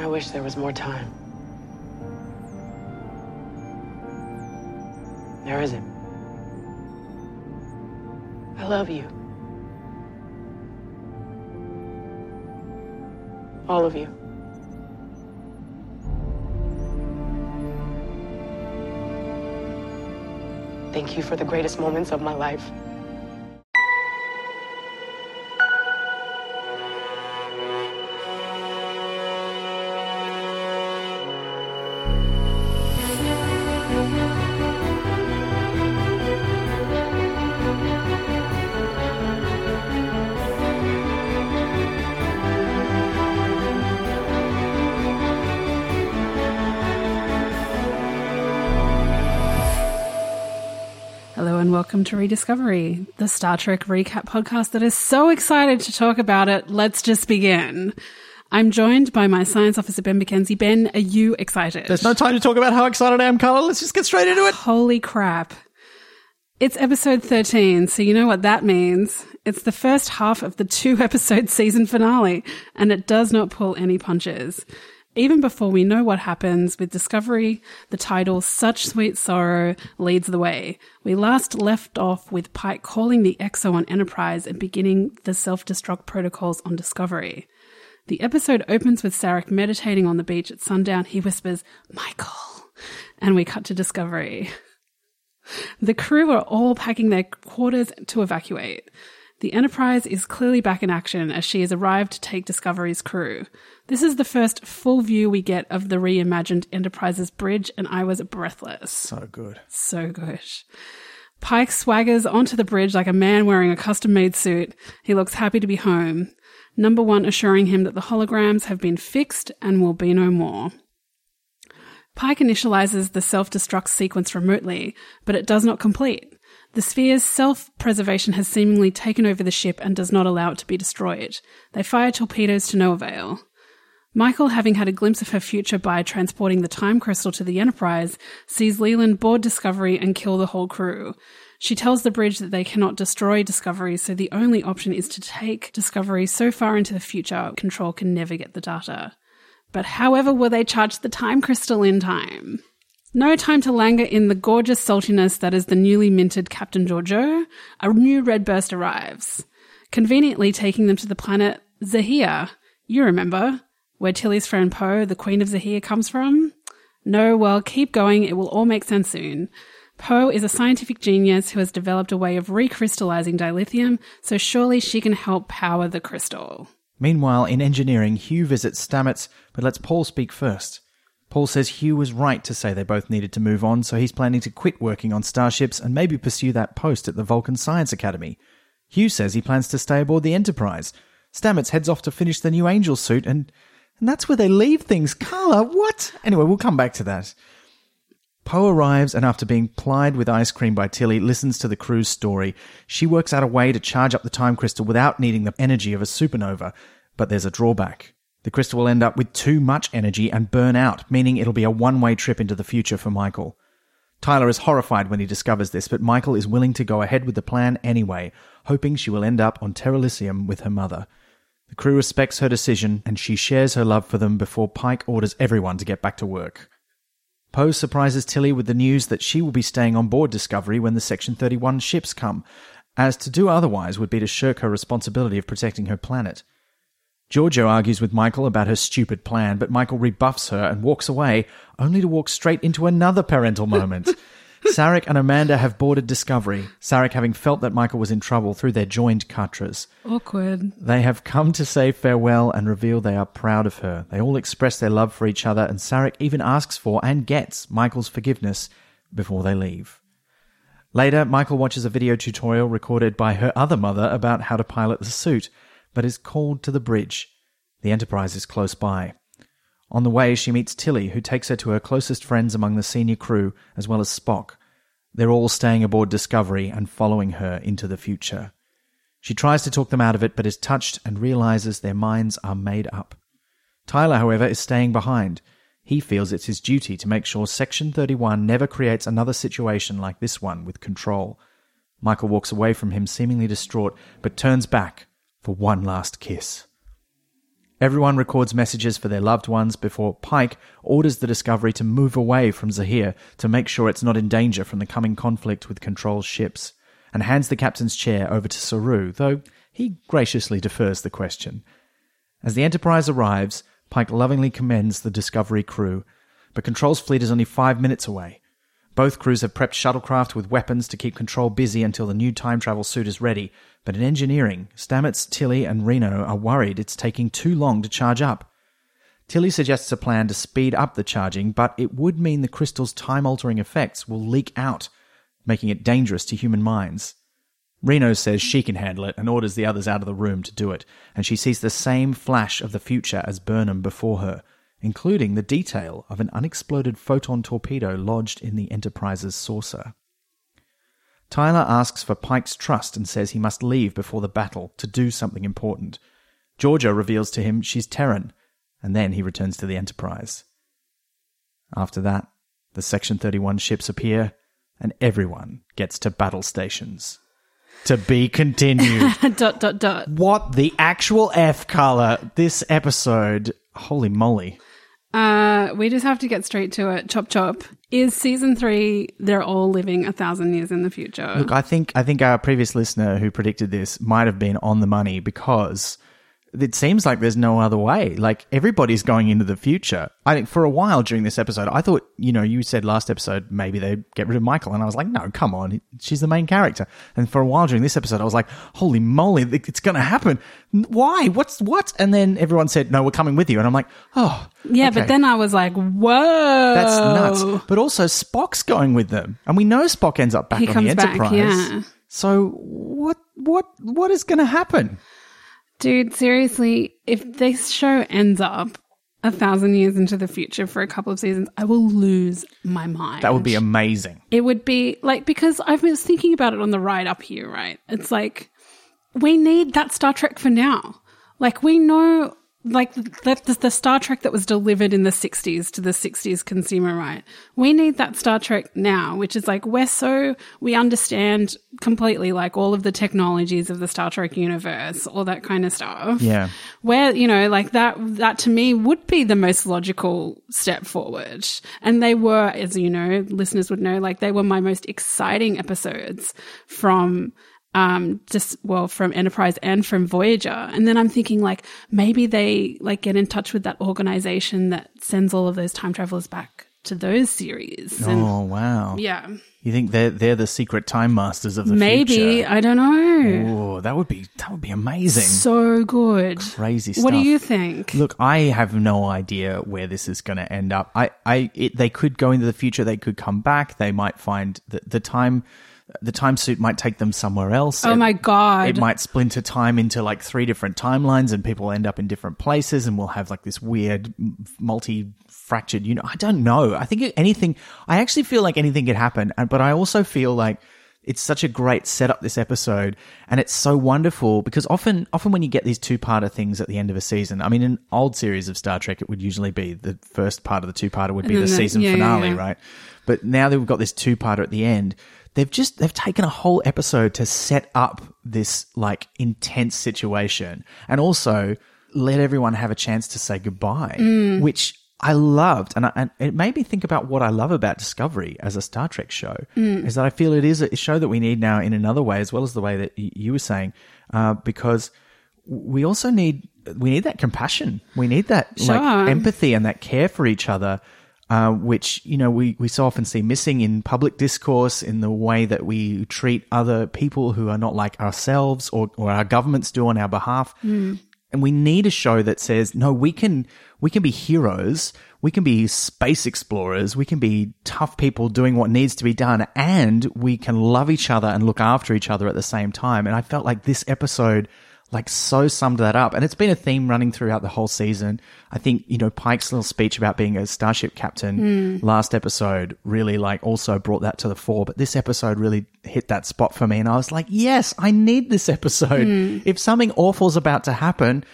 I wish there was more time. There isn't. I love you. All of you. Thank you for the greatest moments of my life. Welcome to Rediscovery, the Star Trek recap podcast that is so excited to talk about it. Let's just begin. I'm joined by my science officer, Ben McKenzie. Ben, are you excited? There's no time to talk about how excited I am, Carla. Let's just get straight into it. Holy crap. It's episode 13, so you know what that means. It's the first half of the two episode season finale, and it does not pull any punches. Even before we know what happens with Discovery, the title Such Sweet Sorrow leads the way. We last left off with Pike calling the XO on Enterprise and beginning the self-destruct protocols on Discovery. The episode opens with Sarek meditating on the beach at sundown. He whispers, Michael. And we cut to Discovery. The crew are all packing their quarters to evacuate. The Enterprise is clearly back in action as she has arrived to take Discovery's crew. This is the first full view we get of the reimagined Enterprise's bridge, and I was breathless. So good. So good. Pike swaggers onto the bridge like a man wearing a custom made suit. He looks happy to be home. Number one assuring him that the holograms have been fixed and will be no more. Pike initializes the self destruct sequence remotely, but it does not complete. The sphere's self preservation has seemingly taken over the ship and does not allow it to be destroyed. They fire torpedoes to no avail. Michael, having had a glimpse of her future by transporting the time crystal to the Enterprise, sees Leland board Discovery and kill the whole crew. She tells the bridge that they cannot destroy Discovery, so the only option is to take Discovery so far into the future, Control can never get the data. But however will they charge the time crystal in time? No time to languor in the gorgeous saltiness that is the newly minted Captain Georgiou. A new red burst arrives, conveniently taking them to the planet Xahea. You remember, where Tilly's friend Po, the Queen of Xahea, comes from? No, well, keep going, it will all make sense soon. Po is a scientific genius who has developed a way of recrystallizing dilithium, so surely she can help power the crystal. Meanwhile, in engineering, Hugh visits Stamets, but lets Paul speak first. Paul says Hugh was right to say they both needed to move on, so he's planning to quit working on starships and maybe pursue that post at the Vulcan Science Academy. Hugh says he plans to stay aboard the Enterprise. Stamets heads off to finish the new Angel suit, and, and that's where they leave things. Carla, what? Anyway, we'll come back to that. Po arrives and, after being plied with ice cream by Tilly, listens to the crew's story. She works out a way to charge up the time crystal without needing the energy of a supernova, but there's a drawback. The crystal will end up with too much energy and burn out, meaning it'll be a one way trip into the future for Michael. Tyler is horrified when he discovers this, but Michael is willing to go ahead with the plan anyway, hoping she will end up on Terralysium with her mother. The crew respects her decision, and she shares her love for them before Pike orders everyone to get back to work. Po surprises Tilly with the news that she will be staying on board Discovery when the Section 31 ships come, as to do otherwise would be to shirk her responsibility of protecting her planet. Georgiou argues with Michael about her stupid plan, but Michael rebuffs her and walks away, only to walk straight into another parental moment. Sarek and Amanda have boarded Discovery, Sarek having felt that Michael was in trouble through their joined Katras. Awkward. They have come to say farewell and reveal they are proud of her. They all express their love for each other, and Sarek even asks for and gets Michael's forgiveness before they leave. Later, Michael watches a video tutorial recorded by her other mother about how to pilot the suit, but is called to the bridge. The Enterprise is close by. On the way, she meets Tilly, who takes her to her closest friends among the senior crew, as well as Spock. They're all staying aboard Discovery and following her into the future. She tries to talk them out of it, but is touched and realizes their minds are made up. Tyler, however, is staying behind. He feels it's his duty to make sure Section 31 never creates another situation like this one with control. Michael walks away from him, seemingly distraught, but turns back for one last kiss. Everyone records messages for their loved ones before Pike orders the Discovery to move away from Xahea to make sure it's not in danger from the coming conflict with Control's ships, and hands the captain's chair over to Saru, though he graciously defers the question. As the Enterprise arrives, Pike lovingly commends the Discovery crew, but Control's fleet is only five minutes away. Both crews have prepped shuttlecraft with weapons to keep Control busy until the new time travel suit is ready, but in engineering, Stamets, Tilly, and Reno are worried it's taking too long to charge up. Tilly suggests a plan to speed up the charging, but it would mean the crystal's time altering effects will leak out, making it dangerous to human minds. Reno says she can handle it and orders the others out of the room to do it, and she sees the same flash of the future as Burnham before her, including the detail of an unexploded photon torpedo lodged in the Enterprise's saucer. Tyler asks for Pike's trust and says he must leave before the battle to do something important. Georgiou reveals to him she's Terran, and then he returns to the Enterprise. After that, the Section 31 ships appear, and everyone gets to battle stations. To be continued. dot dot dot. what the actual F Carla? This episode, holy moly. Uh, we just have to get straight to it. Chop chop. Is season three? They're all living a thousand years in the future. Look, I think I think our previous listener who predicted this might have been on the money because it seems like there's no other way. Like everybody's going into the future. I think for a while during this episode, I thought, you know, you said last episode maybe they'd get rid of Michael, and I was like, no, come on, she's the main character. And for a while during this episode, I was like, holy moly, it's going to happen. Why? What's what? And then everyone said, no, we're coming with you, and I'm like, oh, yeah, okay. but then I was like, whoa, That's nuts. But also, Spock's going with them, and we know Spock ends up back He on comes the back, Enterprise. yeah. So what? What? What is going to happen? Dude, seriously, if this show ends up a thousand years into the future for a couple of seasons, I will lose my mind. That would be amazing. It would be like because I've been thinking about it on the ride up here, right? It's like we need that Star Trek for now. Like we know like that the, the Star Trek that was delivered in the 60s to the 60s consumer, right? We need that Star Trek now, which is like we're so we understand completely like all of the technologies of the Star Trek universe, all that kind of stuff. Yeah. Where, you know, like that, that to me would be the most logical step forward. And they were, as you know, listeners would know, like they were my most exciting episodes from, um, just, well, from Enterprise and from Voyager. And then I'm thinking like maybe they like get in touch with that organization that sends all of those time travelers back to those series. And Oh wow. yeah, You think they're they're the secret time masters of the maybe, future? I don't know. Oh, that would be that would be amazing. So good. Crazy stuff. What do you think? Look, I have no idea where this is going to end up. I, I, it, they could go into the future. They could come back. They might find that the time, the time suit might take them somewhere else. Oh It- my God. It might splinter time into like three different timelines, and people end up in different places, and we'll have like this weird, multi-fractured. You know, I don't know. I think anything. I actually feel like anything could happen, and but I also feel like it's such a great setup this episode and it's so wonderful because often often when you get these two-parter things at the end of a season i mean in old series of star trek it would usually be the first part of the two-parter would be the the- season yeah, finale yeah. right but now that we've got this two-parter at the end they've just they've taken a whole episode to set up this like intense situation and also let everyone have a chance to say goodbye Mm. which I loved, and, I, and it made me think about what I love about Discovery as a Star Trek show. Mm. Is that I feel it is a show that we need now in another way, as well as the way that y- you were saying, uh, because we also need we need that compassion, we need that Sure. like empathy and that care for each other. Uh, which you know we, we so often see missing in public discourse in the way that we treat other people who are not like ourselves or, or our governments do on our behalf. And we need a show that says no we can we can be heroes we can be space explorers we can be tough people doing what needs to be done and we can love each other and look after each other at the same time. And i felt like this episode like so summed that up. And it's been a theme running throughout the whole season. I think you know pike's little speech about being a starship captain hmm. last episode really like also brought that to the fore. But this episode really hit that spot for me. And i was like yes i need this episode. Hmm. If something awful's about to happen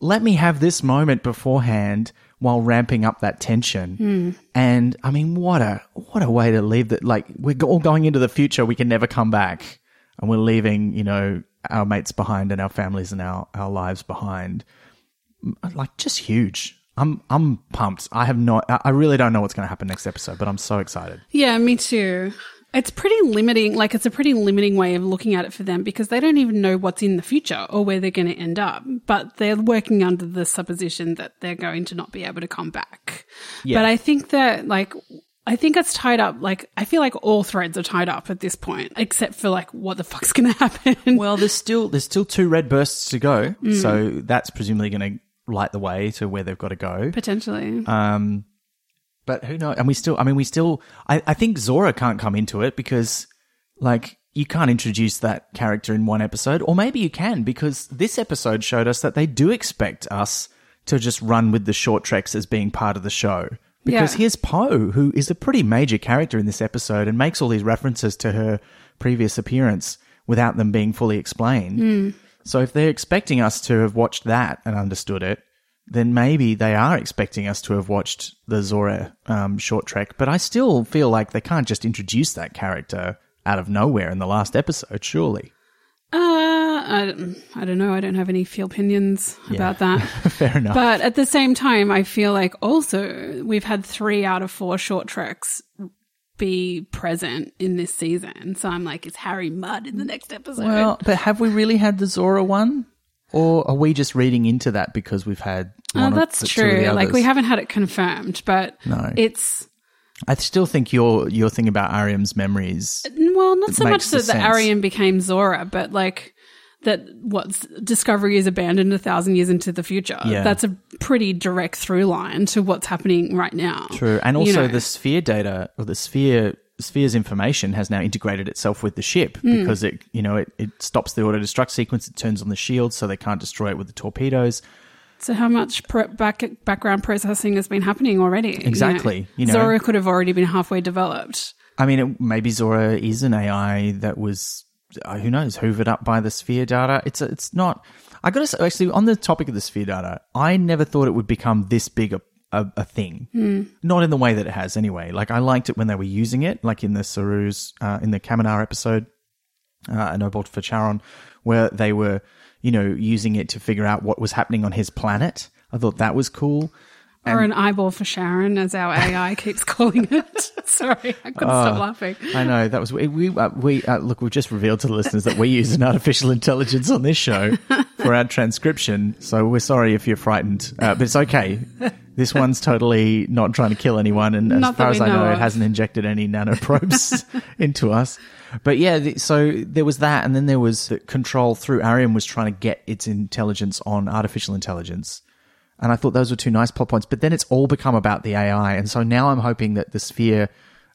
let me have this moment beforehand while ramping up that tension. Hmm. And I mean, what a what a way to leave that. Like we're all going into the future, we can never come back, and we're leaving, you know, our mates behind and our families and our our lives behind. like just huge. I'm I'm pumped. I have not. I really don't know what's going to happen next episode, but I'm so excited. Yeah, me too. It's pretty limiting. Like, it's a pretty limiting way of looking at it for them because they don't even know what's in the future or where they're going to end up. But they're working under the supposition that they're going to not be able to come back. Yeah. But I think that, like, I think it's tied up. Like, I feel like all threads are tied up at this point, except for like what the fuck's going to happen. Well, there's still there's still two red bursts to go, so that's presumably going to light the way to where they've got to go. Potentially. Um, but who knows? And we still, I mean, we still, I, I think Zora can't come into it because, like, you can't introduce that character in one episode, or maybe you can because this episode showed us that they do expect us to just run with the short treks as being part of the show. Because Yeah. here's Po, who is a pretty major character in this episode and makes all these references to her previous appearance without them being fully explained. So if they're expecting us to have watched that and understood it, then maybe they are expecting us to have watched the Zora um, short trek. But I still feel like they can't just introduce that character out of nowhere in the last episode, surely. Uh, I, don't- I don't know. I don't have any feel opinions about that. Fair enough. But at the same time, I feel like also we've had three out of four short treks be present in this season. So I'm like, is Harry Mudd in the next episode? well, but have we really had the Zora one? Or are we just reading into that because we've had or that's the- two of the true. Like we haven't had it confirmed, but No. it's I still think your your thing about Airiam's memories. well, not so much that the the became Zora, but like that what's Discovery is abandoned a thousand years into the future. Yeah. That's a pretty direct through line to what's happening right now. True, and You also know. the sphere data or the sphere sphere's information has now integrated itself with the ship Hmm. because it you know it, it stops the auto destruct sequence. It turns on the shield so they can't destroy it with the torpedoes. So how much pro- back, background processing has been happening already? you Exactly, you know. Zora could have already been halfway developed. I mean, it, maybe Zora is an AI that was, uh, who knows, hoovered up by the sphere data. It's it's not. I got to say, actually, on the topic of the sphere data, I never thought it would become this big a, a, a thing. Not in the way that it has, anyway. Like I liked it when they were using it, like in the Saru's, uh, in the Kaminar episode, uh, an Obol for Charon, where they were, you know, using it to figure out what was happening on his planet. I thought that was cool. or an eyeball for Sharon, as our AI keeps calling it. Sorry, I couldn't Oh. stop laughing. I know that was we we, uh, we uh, look. We've just revealed to the listeners that we use an artificial intelligence on this show for our transcription. So we're sorry if you're frightened, uh, but it's okay. This one's totally not trying to kill anyone, and as Not that far as I know, know it hasn't injected any nanoprobes into us. But yeah, the, so there was that, and then there was the control through Airiam was trying to get its intelligence on artificial intelligence. And I thought those were two nice plot points. But then it's all become about the AI. And so now I'm hoping that the sphere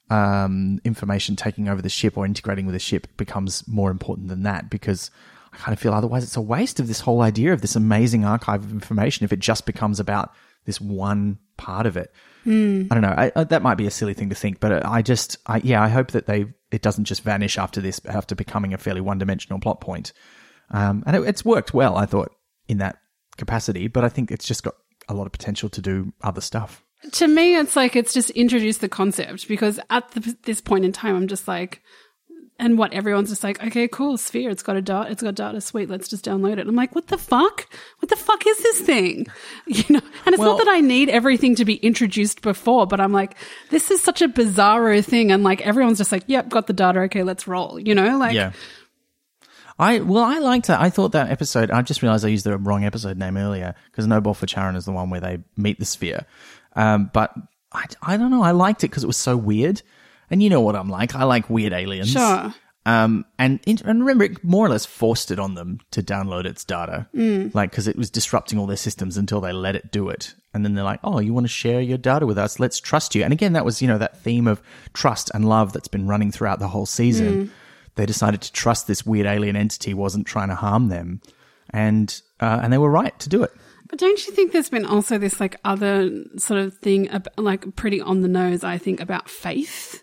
um, information taking over the ship or integrating with the ship becomes more important than that because I kind of feel otherwise it's a waste of this whole idea of this amazing archive of information if it just becomes about this one part of it. Hmm. I don't know. I, I, that might be a silly thing to think, but uh, I just, I, yeah, I hope that they it doesn't just vanish after this, after becoming a fairly one dimensional plot point. Um, and it, it's worked well, I thought, in that capacity. But I think it's just got a lot of potential to do other stuff. To me, it's like it's just introduced the concept because at the, this point in time, I'm just like, and what everyone's just like, okay, cool, Sphere, it's got a dot, it's got data, sweet, let's just download it. I'm like, what the fuck? What the fuck is this thing? You know, and it's Well- not that I need everything to be introduced before, but I'm like, this is such a bizarro thing, and like everyone's just like, yep, got the data, okay, let's roll. You know, like, Yeah. I well, I liked that. I thought that episode. I just realized I used the wrong episode name earlier because Noble for Charon is the one where they meet the sphere. Um, but I, I don't know. I liked it because it was so weird. And you know what I'm like. I like weird aliens. Sure. Um, and and remember, it more or less forced it on them to download its data, mm. like because it was disrupting all their systems until they let it do it. And then they're like, "Oh, you want to share your data with us? Let's trust you." And again, that was you know that theme of trust and love that's been running throughout the whole season. They decided to trust this weird alien entity wasn't trying to harm them, and uh, and they were right to do it. But don't you think there's been also this like other sort of thing, like pretty on the nose, I think, about faith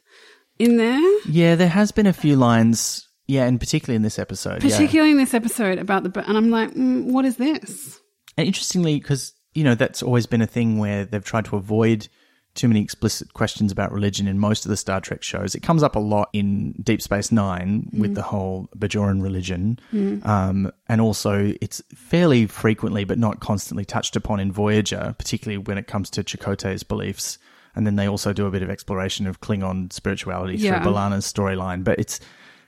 in there? Yeah, there has been a few lines. Yeah, and particularly in this episode. yeah. Particularly in this episode about the, and I'm like, mm, what is this? And interestingly, because you know that's always been a thing where they've tried to avoid too many explicit questions about religion in most of the Star Trek shows. It comes up a lot in Deep Space Nine with the whole Bajoran religion, um, and also it's fairly frequently, but not constantly, touched upon in Voyager, particularly when it comes to Chakotay's beliefs. And then they also do a bit of exploration of Klingon spirituality Yeah. through B'Elanna's storyline, but it's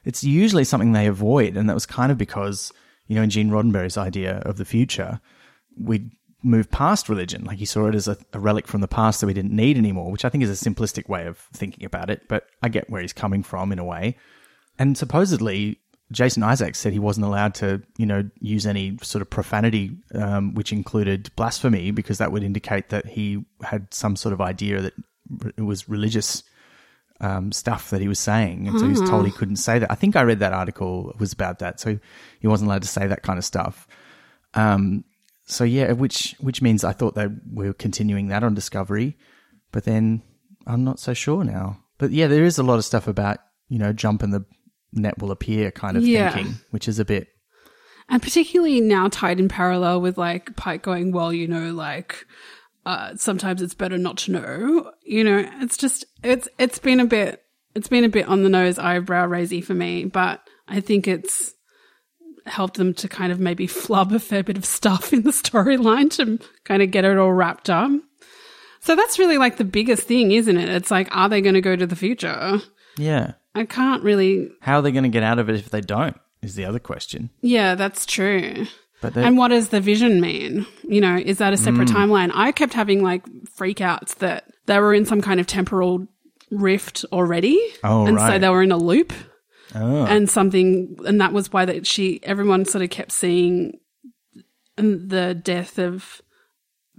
it's usually something they avoid, and that was kind of because you know in Gene Roddenberry's idea of the future, we'd move past religion, like he saw it as a, a relic from the past that we didn't need anymore, which I think is a simplistic way of thinking about it, but I get where he's coming from in a way. And supposedly, Jason Isaacs said he wasn't allowed to, you know, use any sort of profanity, um, which included blasphemy, because that would indicate that he had some sort of idea that it was religious um, stuff that he was saying, and so he was told he couldn't say that. I think I read that article was about that, so he wasn't allowed to say that kind of stuff. Um, so yeah, which which means I thought they were continuing that on Discovery, but then I'm not so sure now. But yeah, there is a lot of stuff about you know jump and the net will appear kind of Yeah. thinking, which is a bit And particularly now tied in parallel with like Pike going, well, you know, like, uh, sometimes it's better not to know, you know, it's just, it's, it's been a bit, it's been a bit on the nose eyebrow raisy for me, but I think it's helped them to kind of maybe flub a fair bit of stuff in the storyline to kind of get it all wrapped up. So that's really like the biggest thing, isn't it? It's like, are they going to go to the future? yeah. I can't really, How are they going to get out of it if they don't? Is the other question. yeah, that's true. But they, And what does the vision mean? You know, is that a separate mm. timeline? I kept having like freakouts that they were in some kind of temporal rift already. Oh, and so they were in a loop oh, and something, and that was why that she, everyone sort of kept seeing the death of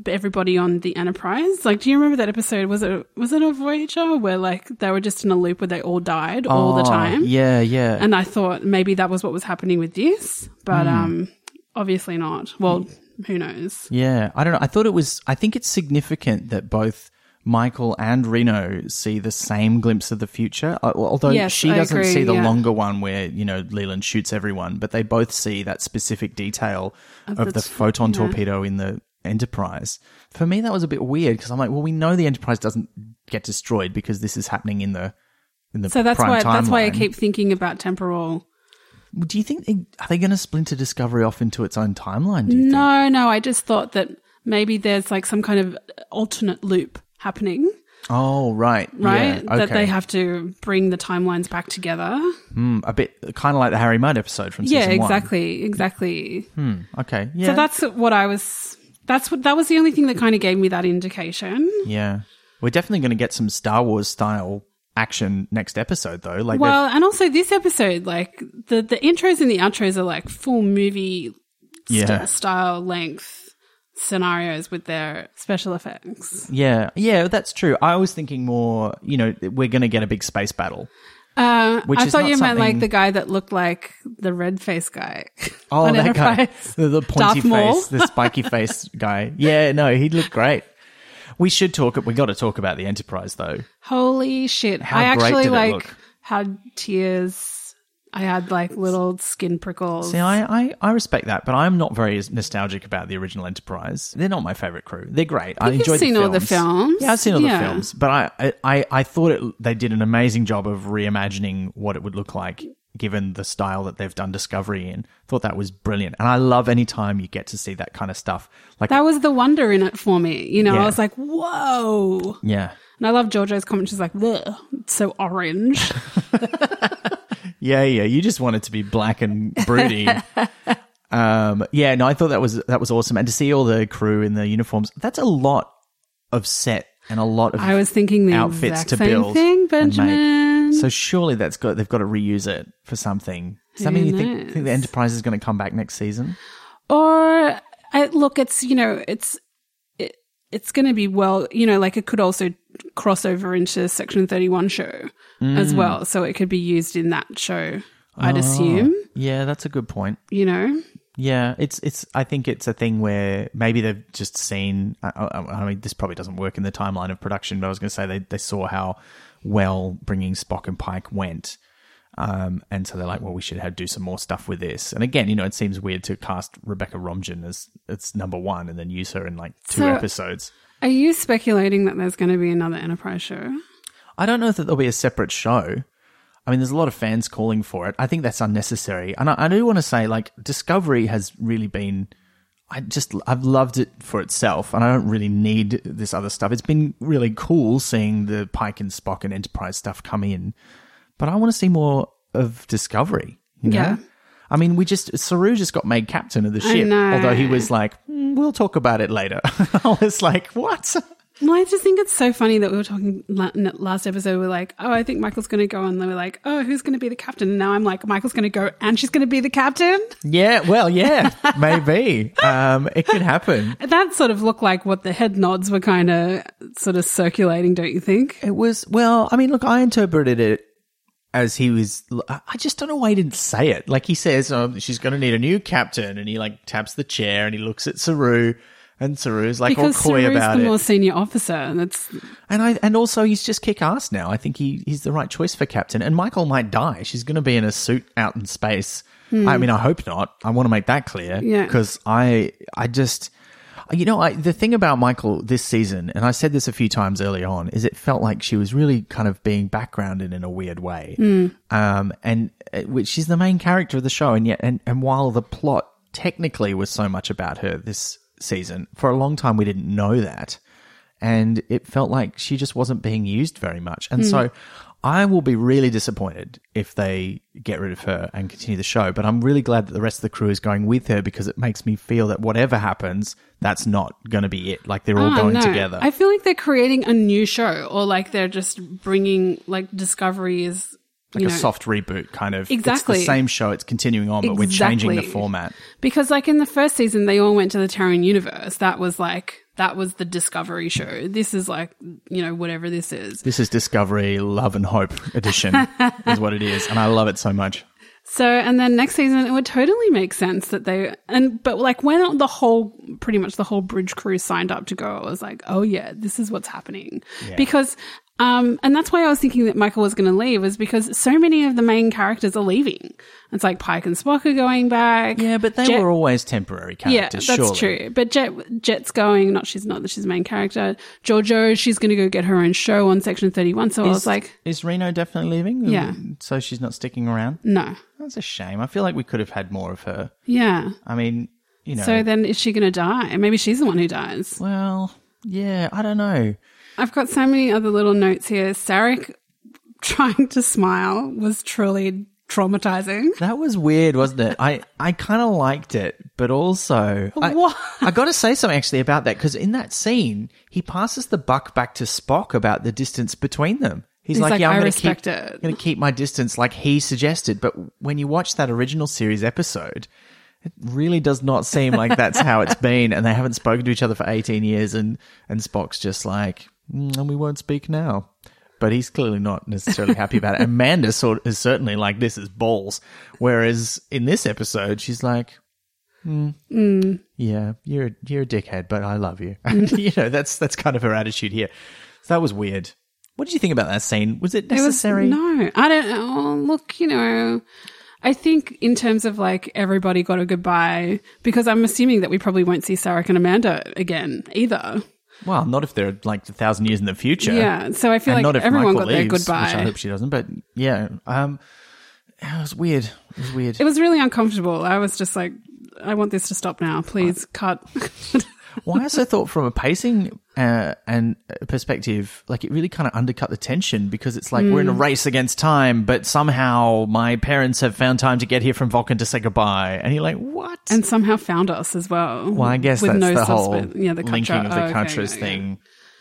everybody on the Enterprise. Like, do you remember that episode? Was it, was it a Voyager where like they were just in a loop where they all died all the Oh, time? Yeah, yeah. And I thought maybe that was what was happening with this, but um, obviously not. Well, who knows? Yeah, I don't know. I thought it was. I think it's significant that both Michael and Reno see the same glimpse of the future. Uh, Although Yes, she doesn't agree, see the yeah. longer one where you know Leland shoots everyone, but they both see that specific detail of, the the t- photon yeah. torpedo in the Enterprise. For me, that was a bit weird because I'm like, well, we know the Enterprise doesn't get destroyed because this is happening in the in the So that's why that's why I keep thinking about temporal. Do you think they, are they going to splinter Discovery off into its own timeline? Do you think? No, no, I just thought that maybe there's like some kind of alternate loop happening, Oh, right, right? Yeah, That they have to bring the timelines back together. Mm, a bit kind of like the Harry Mudd episode from Yeah, season one. exactly, exactly. Okay. Yeah. So that's what I was. That's what that was the only thing that kind of gave me that indication. yeah. We're definitely going to get some Star Wars style action next episode, though. Like, Well, and also this episode, like the the intros and the outros are like full movie st- style length scenarios with their special effects. yeah, yeah, that's true. I was thinking more. You know, we're going to get a big space battle. Uh, I thought you meant like the guy that looked like the red face guy. Oh, that guy, the, the pointy Darth Maul. face, the spiky face guy. Yeah, no, he looked great. We should talk. We got to talk about the Enterprise, though. Holy shit! How I great actually did it like look? had tears. I had like little skin prickles. See, I, I, I respect that, but I'm not very nostalgic about the original Enterprise. They're not my favorite crew. They're great. I enjoyed seen the all the films. Yeah, I've seen all Yeah. the films, but I, I, I thought it, they did an amazing job of reimagining what it would look like given the style that they've done Discovery in. Thought that was brilliant, and I love any time you get to see that kind of stuff. Like, that was the wonder in it for me. You know, Yeah. I was like, whoa. yeah, And I love Georgiou's comment. She's like, it's so orange. yeah, yeah. You just want it to be black and broody. um, yeah, no, I thought that was that was awesome, and to see all the crew in the uniforms, that's a lot of set and a lot of I was thinking the outfits exact to same build thing. Benjamin. So surely that's got they've got to reuse it for something. Does that mean you think, think the Enterprise is going to come back next season? or I, look, it's you know, it's it, it's going to be well, you know, like it could also cross over into Section Thirty One show Mm. as well, so it could be used in that show. I'd Oh. assume, Yeah, that's a good point. you know. Yeah, it's it's. I think it's a thing where maybe they've just seen. I, I, I mean, this probably doesn't work in the timeline of production, but I was going to say they they saw how well bringing Spock and Pike went, um, and so they're like, well, we should have do some more stuff with this. And again, you know, it seems weird to cast Rebecca Romijn as as number one and then use her in like two So- episodes. Are you speculating that there's going to be another Enterprise show? I don't know if there'll be a separate show. I mean, there's a lot of fans calling for it. I think that's unnecessary. And I, I do want to say, like, Discovery has really been. I just, I've loved it for itself, and I don't really need this other stuff. It's been really cool seeing the Pike and Spock and Enterprise stuff come in, but I want to see more of Discovery. You know? Yeah. I mean, we just Saru just got made captain of the ship, although he was like, "Mm, "We'll talk about it later." I was like, "What?" Well, I just think it's so funny that we were talking last episode. We are like, oh, I think Michael's going to go, and they were like, oh, who's going to be the captain? And now I'm like, Michael's going to go, and she's going to be the captain. Yeah, well, yeah, maybe. Um, it could happen. That sort of looked like what the head nods were kind of sort of circulating, don't you think? It was well. I mean, look, I interpreted it as he was. I just don't know why he didn't say it. Like he says, oh, she's going to need a new captain, and he like taps the chair and he looks at Saru, and Saru's like Because all coy Saru's about the it. more senior officer, and it's And I and also he's just kick ass now. I think he he's the right choice for captain. And Michael might die. She's going to be in a suit out in space. I mean, I hope not. I want to make that clear. Hmm. Yeah. Because I I just you know I, the thing about Michael this season, and I said this a few times early on, is it felt like she was really kind of being backgrounded in a weird way. Hmm. Um, and uh, which she's the main character of the show, and yet and and while the plot technically was so much about her this season, for a long time we didn't know that and it felt like she just wasn't being used very much. And so I will be really disappointed if they get rid of her and continue the show. But I'm really glad that the rest of the crew is going with her because it makes me feel that whatever happens, that's not going to be it. Like they're all Oh, going no. together. I feel like they're creating a new show, or like they're just bringing like Discovery is like you a know, soft reboot kind of. Exactly. It's the same show. It's continuing on, but we're changing the format. Because like in the first season, they all went to the Terran universe. That was like that was the Discovery show. This is like you know whatever this is. This is Discovery Love and Hope edition, is what it is. And I love it so much. So and then next season, it would totally make sense that they and but like when the whole pretty much the whole bridge crew signed up to go, I was like, oh yeah, this is what's happening because. Um, and that's why I was thinking that Michael was going to leave, is because so many of the main characters are leaving. It's like Pike and Spock are going back. Yeah, but they Jett- were always temporary characters. Yeah, that's surely. true. But Jett Jett's going. Not she's not. She's the main character. Georgiou, she's going to go get her own show on Section Thirty One. So I was like, is Reno definitely leaving? Yeah. So she's not sticking around? no, That's a shame. I feel like we could have had more of her. yeah. I mean, you know. So then, is she going to die? Maybe she's the one who dies. well, yeah, I don't know. I've got so many other little notes here. Sarek trying to smile was truly traumatizing. That was weird, wasn't it? I, I kind of liked it, but also. I, What? I got to say something actually about that because in that scene, he passes the buck back to Spock about the distance between them. He's, He's like, like, "Yeah, I'm "I going to respect keep, it." going to keep my distance," like he suggested. But when you watch that original series episode, it really does not seem like that's how it's been, and they haven't spoken to each other for 18 years, and and Spock's just like, Mm, "And we won't speak now." But he's clearly not necessarily happy about it. Amanda sort is certainly like, "This is balls," whereas in this episode, she's like, Mm. mm. yeah, you're a, you're a dickhead, but I love you. Mm. And you know, that's that's kind of her attitude here. So that was weird. What did you think about that scene? Was it It was necessary? no. I don't. Oh, look, you know. I think in terms of like everybody got a goodbye because I'm assuming that we probably won't see Sarek and Amanda again either. Well, not if they're like a thousand years in the future. Yeah, so I feel and like not if everyone Michael got their leaves, goodbye. Which I hope she doesn't. But yeah, um, it was weird. It was weird. It was really uncomfortable. I was just like, I want this to stop now. Please cut. Well, I thought from a pacing uh, and perspective, like it really kind of undercut the tension because it's like we're in a Hmm. race against time, but somehow my parents have found time to get here from Vulcan to say goodbye, and you're like, what? and somehow found us as well. Well, I guess with that's no the whole yeah, the linking of the oh, okay, Katras yeah, yeah. thing.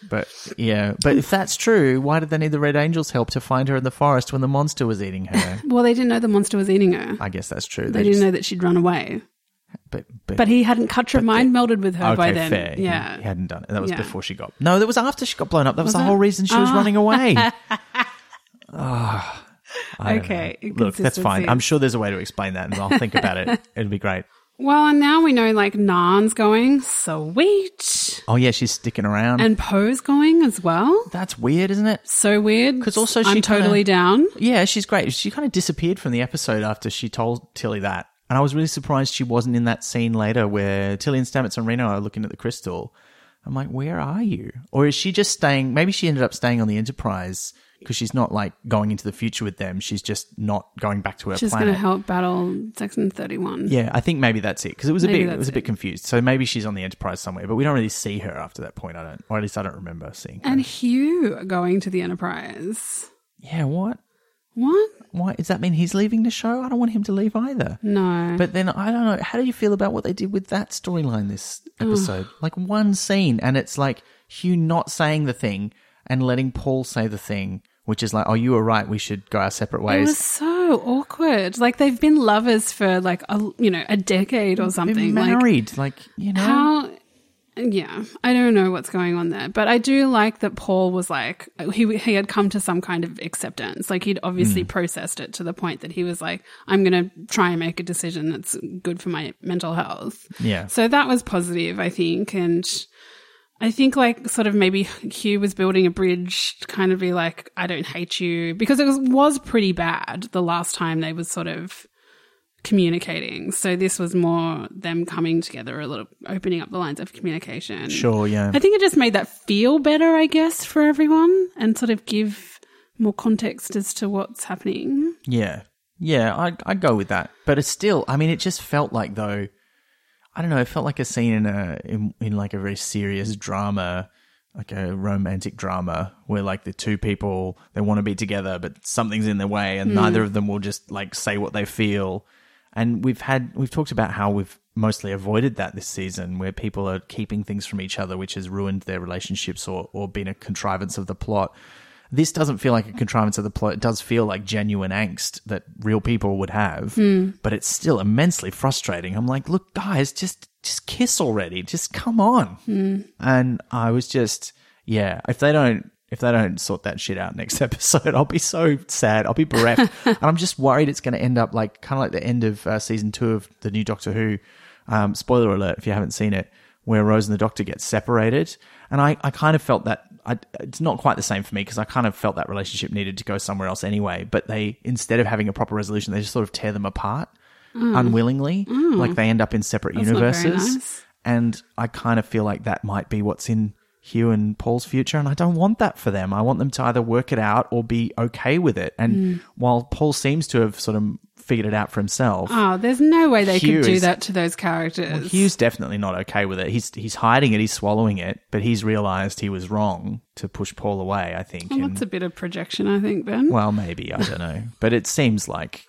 But yeah, but if that's true, why did they need the Red Angels' help to find her in the forest when the monster was eating her? Well, they didn't know the monster was eating her. I guess that's true. They didn't know that she'd run away. But but, But he hadn't Katra mind melded with her okay, by then. fair. Yeah. he, hadn't done it. That was Yeah. before she got. No, that was after she got blown up. That was, Was the it? whole reason she was Ah. running away. Ah, Okay. Look, that's fine. I'm sure there's a way to explain that, and I'll think about it. It'll be great. Well, and now we know like Nhan's going. Sweet. Oh yeah, she's sticking around. And Po's going as well. that's weird, isn't it? So weird. Because also I'm totally down. Yeah, she's great. She kind of disappeared from the episode after she told Tilly that. And I was really surprised she wasn't in that scene later where Tilly and Stamets and Reno are looking at the crystal. I'm like, where are you? Or is she just staying? Maybe she ended up staying on the Enterprise because she's not like going into the future with them. She's just not going back to her She's going to help battle Section 31. Yeah, I think maybe that's it because it was a bit it was a bit it. confused. So maybe she's on the Enterprise somewhere, but we don't really see her after that point. I don't, or at least I don't remember seeing her. And Hugh going to the Enterprise. yeah, what? What? Why does that mean he's leaving the show? I don't want him to leave either. No. But then I don't know. How do you feel about what they did with that storyline this episode? like one scene, and it's like Hugh not saying the thing and letting Paul say the thing, which is like, "Oh, you were right. We should go our separate ways." it was so awkward. Like they've been lovers for like a you know a decade or something. Like married, like, you know. how? Yeah, I don't know what's going on there, but I do like that Paul was like he he had come to some kind of acceptance. Like he'd obviously mm. processed it to the point that he was like, "I'm going to try and make a decision that's good for my mental health." yeah, So that was positive, I think. And I think like sort of maybe Hugh was building a bridge to kind of be like, I don't hate you because it was, was pretty bad the last time they was sort of communicating. So this was more them coming together a little, opening up the lines of communication. sure, yeah. I think it just made that feel better, I guess, for everyone and sort of give more context as to what's happening. Yeah. Yeah, I I go with that. But it's still I mean it just felt like though I don't know, it felt like a scene in a in, in like a very serious drama, like a romantic drama where like the two people they want to be together but something's in their way and hmm. neither of them will just like say what they feel. And we've had we've talked about how we've mostly avoided that this season where people are keeping things from each other which has ruined their relationships or or been a contrivance of the plot this doesn't feel like a contrivance of the plot. It does feel like genuine angst that real people would have, hmm. but it's still immensely frustrating. I'm like, look, guys, just just kiss already. Just come on. Hmm. And I was just, yeah, if they don't if they don't sort that shit out next episode, I'll be so sad. I'll be bereft, and I'm just worried it's going to end up like kind of like the end of uh, season two of the new Doctor Who. Um, spoiler alert if you haven't seen it, where Rose and the Doctor get separated, and I, I kind of felt that I, it's not quite the same for me because I kind of felt that relationship needed to go somewhere else anyway. But they instead of having a proper resolution, they just sort of tear them apart unwillingly, like they end up in separate Mm. That's universes. nice. And I kind of feel like that might be what's in Hugh and Paul's future, and I don't want that for them. I want them to either work it out or be okay with it. And Mm. while Paul seems to have sort of figured it out for himself, Oh, there's no way they Hugh could do is- that to those characters. Hugh's definitely not okay with it. He's he's hiding it, he's swallowing it, but he's realized he was wrong to push Paul away. I think. Well, and- that's a bit of projection, I think, Ben. well, maybe I don't know, but it seems like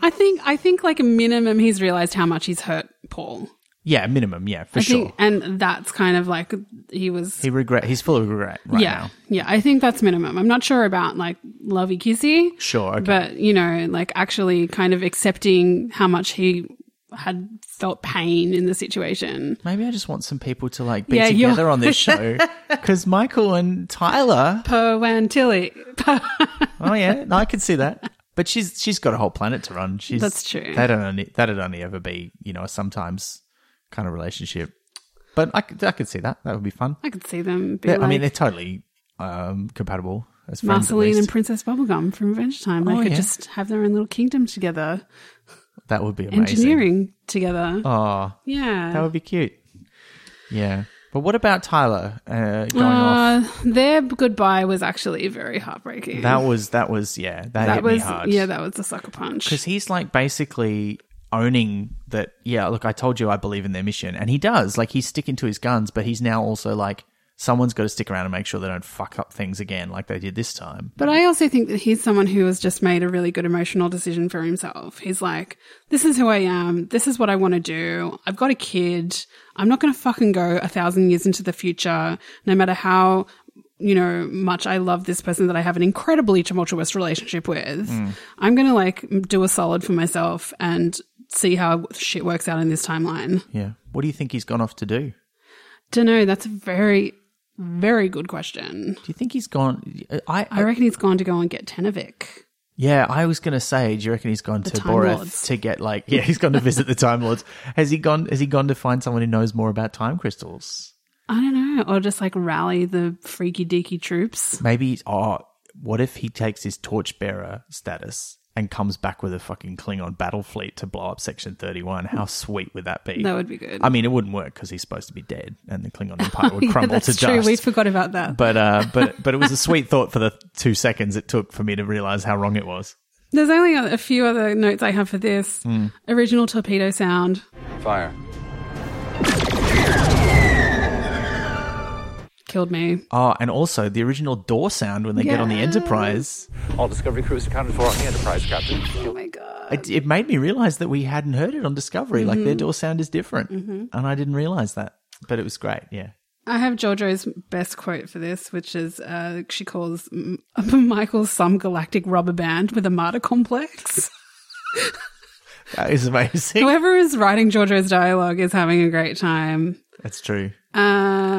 I think I think like a minimum he's realized how much he's hurt Paul. Yeah, minimum, yeah, for I sure. think and that's kind of like he was he regret. He's full of regret right Yeah. now. Yeah, I think that's minimum. I'm not sure about like lovey kissy. Sure, okay. But, you know, like actually kind of accepting how much he had felt pain in the situation. Maybe I just want some people to like be Yeah, together on this show because Michael and Tyler. Po and Tilly. Oh yeah, I could see that. But she's she's got a whole planet to run. She's That's true. That'd only that'd only ever be you know sometimes kind of relationship. But I could I could see that. That would be fun. I could see them be like I mean, they're totally um, compatible as friends. at Marceline and. Princess Bubblegum from Adventure Time. They Oh, could yeah. just have their own little kingdom together, that would be amazing. engineering together. Oh, yeah. that would be cute. Yeah. But what about Tyler uh, going off? Uh, their goodbye was actually very heartbreaking. That was that was yeah. That, that hit was me hard. yeah, that was a sucker punch. because he's like basically owning that. Yeah, look, I told you I believe in their mission, and he does. Like he's sticking to his guns, but he's now also like someone's got to stick around and make sure they don't fuck up things again, like they did this time. But I also think that he's someone who has just made a really good emotional decision for himself. He's like, this is who I am. This is what I want to do. I've got a kid. I'm not going to fucking go a thousand years into the future, no matter how, you know, much I love this person that I have an incredibly tumultuous relationship with. Mm. I'm going to like do a solid for myself and see how shit works out in this timeline. Yeah. What do you think he's gone off to do? Do Don't know. That's a very, very good question. Do you think he's gone? I, I reckon he's gone to go and get Tenavik. Yeah, I was gonna say, do you reckon he's gone to Time Boreth Lords. to get like yeah, he's gone to visit the Time Lords. Has he gone has he gone to find someone who knows more about time crystals? I don't know, or just like rally the freaky deaky troops. Maybe oh what if he takes his torchbearer status and comes back with a fucking Klingon battle fleet to blow up Section 31. How sweet would that be? That would be good. I mean, it wouldn't work because he's supposed to be dead and the Klingon Empire would yeah, crumble that's to true. dust. We forgot about that. but uh, but but it was a sweet thought for the two seconds it took for me to realize how wrong it was. There's only a a few other notes I have for this. Hmm. Original torpedo sound. Fire. Killed me. Oh, and also the original door sound when they get on the Yeah. Enterprise. All Discovery crews accounted for on the Enterprise, Captain. Oh my god. It, it made me realize that we hadn't heard it on Discovery. Like Mm-hmm. their door sound is different, and I didn't realize that. But it was great. Yeah. I have Georgiou's best quote for this, which is uh, she calls M- Michael some galactic rubber band with a martyr complex. That is amazing. Whoever is writing Georgiou's dialogue is having a great time. That's true. Uh,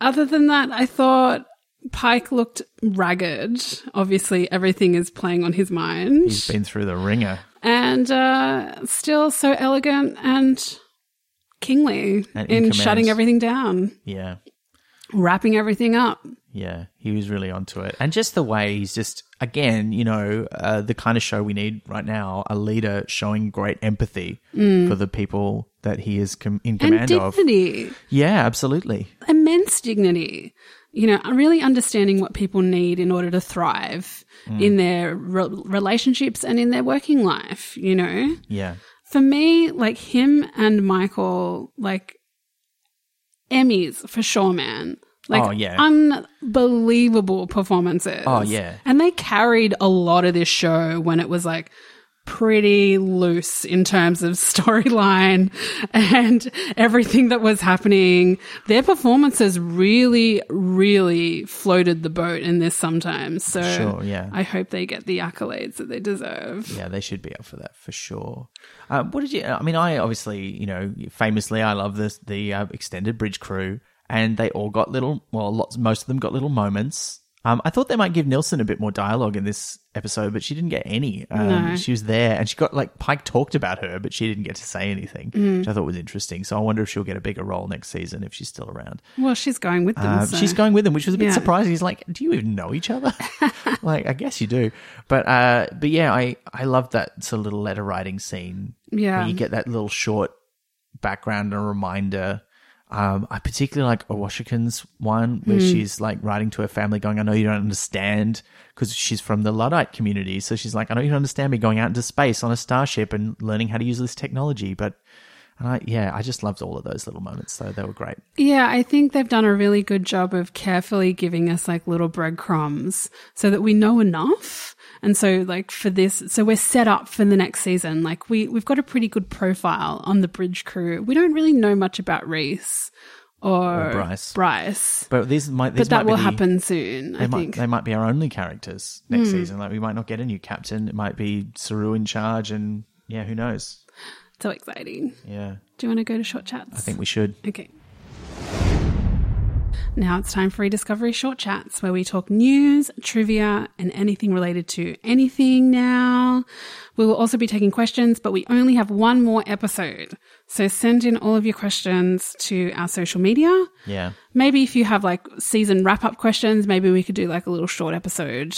other than that, I thought Pike looked ragged. Obviously, everything is playing on his mind. He's been through the ringer. and uh, still so elegant and kingly And in in shutting everything down, Yeah. wrapping everything up. Yeah, he was really onto it. And just the way he's just, again, you know, uh, the kind of show we need right now a leader showing great empathy for the people that he is com- in Mm. And command of. Yeah, absolutely. immense dignity. You know, really understanding what people need in order to thrive in their re- relationships and in their working life, you know? Yeah. For me, like him and Michael, like Emmys for sure, man. Like Oh, yeah. unbelievable performances. Oh, yeah. And they carried a lot of this show when it was like pretty loose in terms of storyline and everything that was happening. Their performances really, really floated the boat in this sometimes. So Sure, yeah. I hope they get the accolades that they deserve. Yeah, they should be up for that for sure. Uh, what did you? I mean, I obviously, you know, famously, I love this the uh, extended bridge crew, and they all got little. Well, lots, most of them got little moments. Um, I thought they might give Nilsson a bit more dialogue in this episode, but she didn't get any. Um, No. She was there, and she got like Pike talked about her, but she didn't get to say anything, Mm. which I thought was interesting. So I wonder if she'll get a bigger role next season if she's still around. Well, she's going with them. Uh, so- She's going with him, which was a bit Yeah. surprising. He's like, "Do you even know each other?" like, I guess you do, but uh, but yeah, I I love that sort of little letter writing scene. Yeah. where you get that little short background and a reminder. Um, I particularly like Owosekun's one where Hmm. she's like writing to her family, going, "I know you don't understand," because she's from the Luddite community. So she's like, "I know you don't understand me going out into space on a starship and learning how to use this technology," but. And I, yeah, I just loved all of those little moments, though. They were great. Yeah, I think they've done a really good job of carefully giving us like little breadcrumbs so that we know enough. And so like for this, so we're set up for the next season. Like we, we've got a pretty good profile on the bridge crew. We don't really know much about Reese or, Or Bryce. Bryce. But these might, these But that might will the- happen soon, They I might, think. They might be our only characters next hmm. season. Like we might not get a new captain. It might be Saru in charge, and yeah, who knows? so exciting. Yeah, Do you want to go to short chats? I think we should. Okay. Now it's time for Rediscovery Short Chats, where we talk news, trivia, and anything related to anything now. We will also be taking questions, but we only have one more episode. So send in all of your questions to our social media. Yeah, Maybe if you have like season wrap up questions, maybe we could do like a little short episode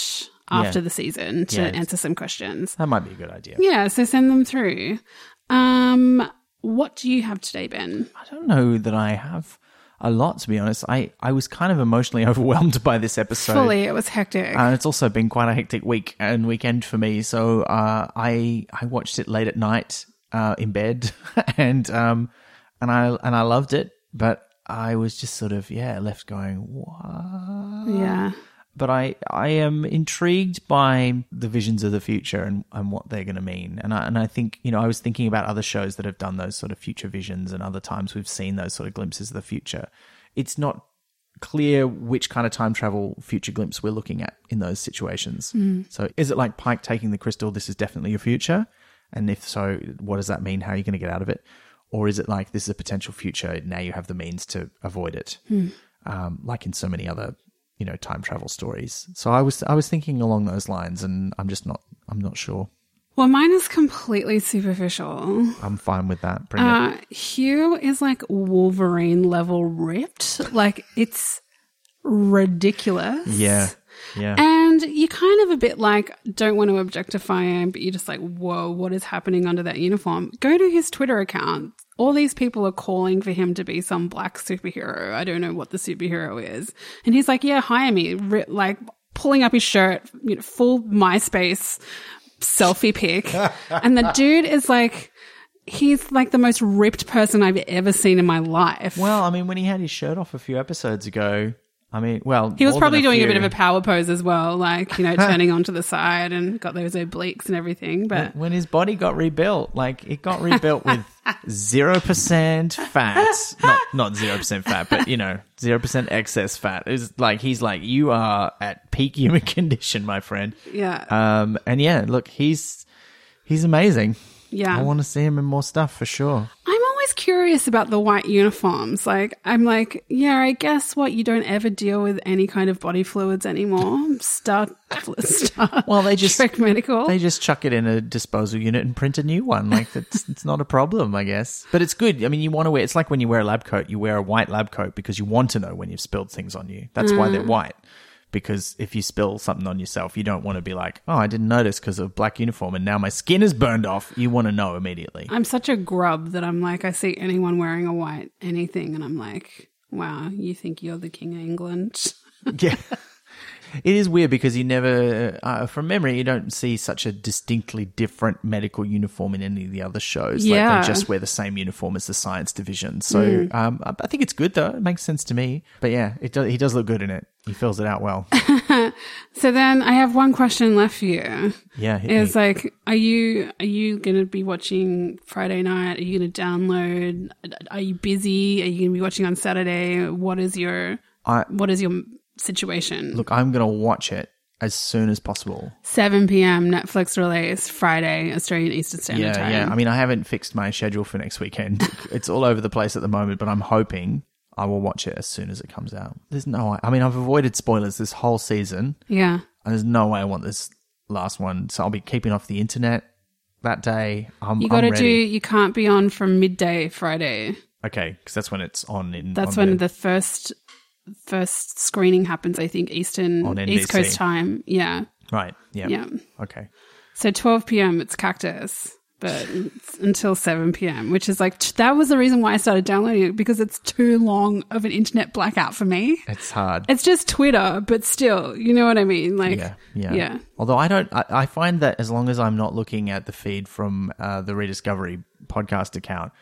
after Yeah. the season to Yeah. answer some questions. that might be a good idea. Yeah, so send them through. Um, what do you have today, Ben? I don't know that I have a lot to be honest. I I was kind of emotionally overwhelmed by this episode. Fully, it was hectic. And it's also been quite a hectic week and weekend for me. So uh, I I watched it late at night uh, in bed, and um and I and I loved it, but I was just sort of yeah left going what. yeah. But I I am intrigued by the visions of the future and, and what they're going to mean. And I and I think you know I was thinking about other shows that have done those sort of future visions, and other times we've seen those sort of glimpses of the future. It's not clear which kind of time travel future glimpse we're looking at in those situations. So is it like Pike taking the crystal, this is definitely your future? And if so, what does that mean? How are you going to get out of it? Or is it like this is a potential future, now you have the means to avoid it? Um, like in so many other, you know, time travel stories. So I was I was thinking along those lines and I'm just not I'm not sure. Well, mine is completely superficial. I'm fine with that. Uh, Hugh is like Wolverine level ripped. Like, it's ridiculous. Yeah. Yeah. And And you're kind of a bit like, don't want to objectify him, but you're just like, whoa, what is happening under that uniform? Go to his Twitter account. All these people are calling for him to be some black superhero. I don't know what the superhero is. And he's like, yeah, hire me. Like pulling up his shirt, you know, full MySpace selfie pic. and the dude is like, he's like the most ripped person I've ever seen in my life. Well, I mean, when he had his shirt off a few episodes ago, I mean, well, He was probably than doing a bit of a power pose as well, like, you know, turning onto the side and got those obliques and everything. But when his body got rebuilt, like it got rebuilt with zero percent fat, not not zero percent fat, but you know zero percent excess fat. It's like he's like you are at peak human condition, my friend. yeah, Um, and yeah, look, he's he's amazing. yeah. I want to see him in more stuff for sure. I'm always curious about the white uniforms. Like, I'm like, yeah, I guess what you don't ever deal with any kind of body fluids anymore. Start, start. Well, they just- Trek medical. They just chuck it in a disposal unit and print a new one. Like it's it's not a problem, I guess. But it's good. I mean, you want to wear. It's like when you wear a lab coat. You wear a white lab coat because you want to know when you've spilled things on you. That's why Mm. they're white. Because if you spill something on yourself, you don't want to be like, oh, I didn't notice because of black uniform, and now my skin is burned off. You want to know immediately. I'm such a grub that I'm like, I see anyone wearing a white anything, and I'm like, wow, you think you're the king of England? yeah. It is weird because you never, uh, from memory, you don't see such a distinctly different medical uniform in any of the other shows. Like Yeah. they just wear the same uniform as the science division. So um, I think it's good though. It makes sense to me. But yeah, it does, he does look good in it. He fills it out well. So then I have one question left for you. Yeah. me. like, are you are you gonna be watching Friday night? Are you gonna download? Are you busy? Are you gonna be watching on Saturday? What is your I, what is your situation? look, I'm going to watch it as soon as possible. 7 p.m. Netflix release Friday Australian Eastern Standard Yeah, Time. yeah. I mean, I haven't fixed my schedule for next weekend. it's all over the place at the moment, but I'm hoping I will watch it as soon as it comes out. There's no, I mean, I've avoided spoilers this whole season. yeah. And there's no way I want this last one. So I'll be keeping off the internet that day. I'm, You got to do. You can't be on from midday Friday. Okay, because that's when it's on in. That's on when the first first screening happens. I think Eastern East Coast time. Yeah, right. Yeah. yeah. Okay. So 12 p.m. it's Cactus, but it's until 7 p.m., which is like that was the reason why I started downloading it because it's too long of an internet blackout for me. It's hard. It's just Twitter, but still, you know what I mean? Like, yeah, yeah, yeah. Although I don't, I, I find that as long as I'm not looking at the feed from uh, the Rediscovery podcast account,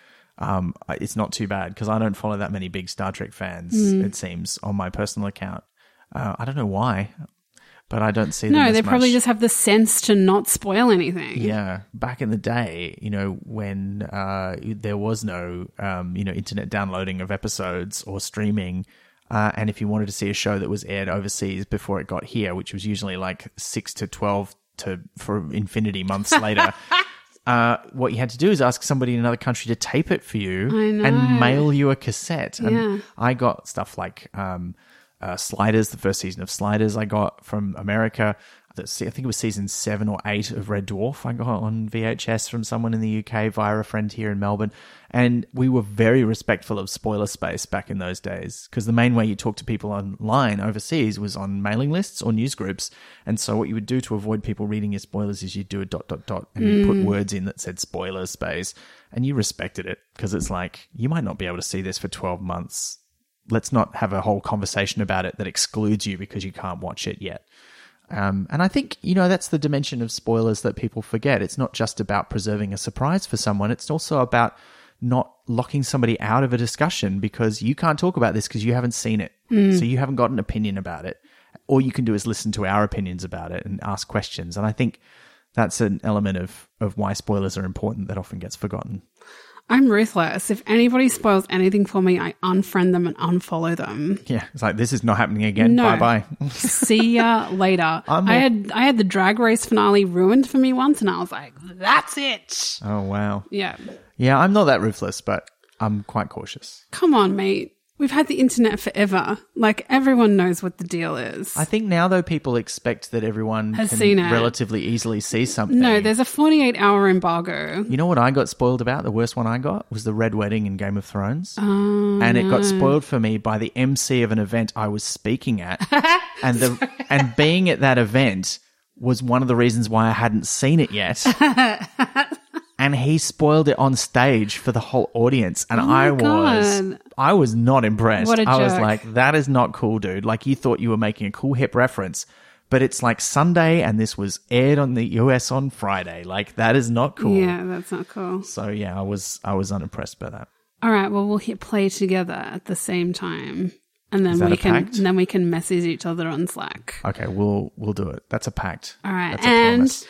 um, it's not too bad because I don't follow that many big Star Trek fans. Mm. It seems on my personal account. Uh, I don't know why, but I don't see them. No, they probably much. just have the sense to not spoil anything. Yeah, back in the day, you know, when uh, there was no, um, you know, internet downloading of episodes or streaming, uh, and if you wanted to see a show that was aired overseas before it got here, which was usually like six to twelve to for infinity months later. Uh, what you had to do is ask somebody in another country to tape it for you and mail you a cassette. And Yeah. I got stuff like um, uh, Sliders, the first season of Sliders, I got from America. I think it was season seven or eight of Red Dwarf. I got on VHS from someone in the UK via a friend here in Melbourne. And we were very respectful of spoiler space back in those days because the main way you talk to people online overseas was on mailing lists or news groups. And so what you would do to avoid people reading your spoilers is you'd do a dot, dot, dot, and you put words in that said spoiler space. And you respected it because it's like, you might not be able to see this for 12 months let's not have a whole conversation about it that excludes you because you can't watch it yet. Um, and I think, you know, that's the dimension of spoilers that people forget. It's not just about preserving a surprise for someone, it's also about not locking somebody out of a discussion because you can't talk about this because you haven't seen it. Hmm. So you haven't got an opinion about it. All you can do is listen to our opinions about it and ask questions. And I think that's an element of, of why spoilers are important that often gets forgotten. I'm ruthless. If anybody spoils anything for me, I unfriend them and unfollow them. Yeah. It's like, this is not happening again. No. Bye bye. See ya later. I'm I had I had the drag race finale ruined for me once, and I was like, "That's it." oh, wow. Yeah, Yeah, I'm not that ruthless, but I'm quite cautious. come on, mate. we've had the internet forever. Like everyone knows what the deal is. I think now though people expect that everyone Has can seen it. relatively easily see something. no, there's a 48 hour embargo. You know what I got spoiled about? The worst one I got was the Red Wedding in Game of Thrones. Oh, and it got spoiled for me by the MC of an event I was speaking at. and the and being at that event was one of the reasons why I hadn't seen it yet. and he spoiled it on stage for the whole audience and Oh I was God. I was not impressed. What a I was like that is not cool, dude. Like you thought you were making a cool hip reference. But it's like Sunday and this was aired on the US on Friday. Like that is not cool. Yeah, that's not cool. So yeah, I was I was unimpressed by that. All right, well, we'll hit play together at the same time. And then we can pact? then we can message each other on Slack. Okay, we'll we'll do it. That's a pact. All right. That's a and promise.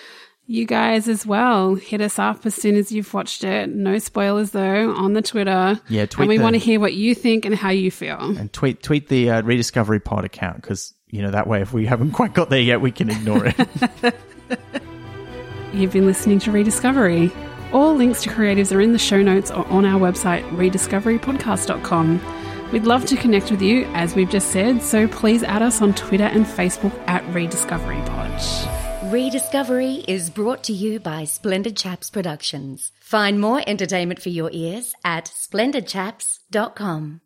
You guys as well, hit us up as soon as you've watched it. No spoilers though on the Twitter. Yeah, tweet And we the- want to hear what you think and how you feel. and tweet tweet the uh, rediscovery pod account because you know that way if we haven't quite got there yet we can ignore it You've been listening to Rediscovery. All links to creatives are in the show notes or on our website, rediscoverypodcast.com. We'd love to connect with you, as we've just said, so please add us on Twitter and Facebook at RediscoveryPod. Rediscovery is brought to you by Splendid Chaps Productions. Find more entertainment for your ears at splendidchaps.com.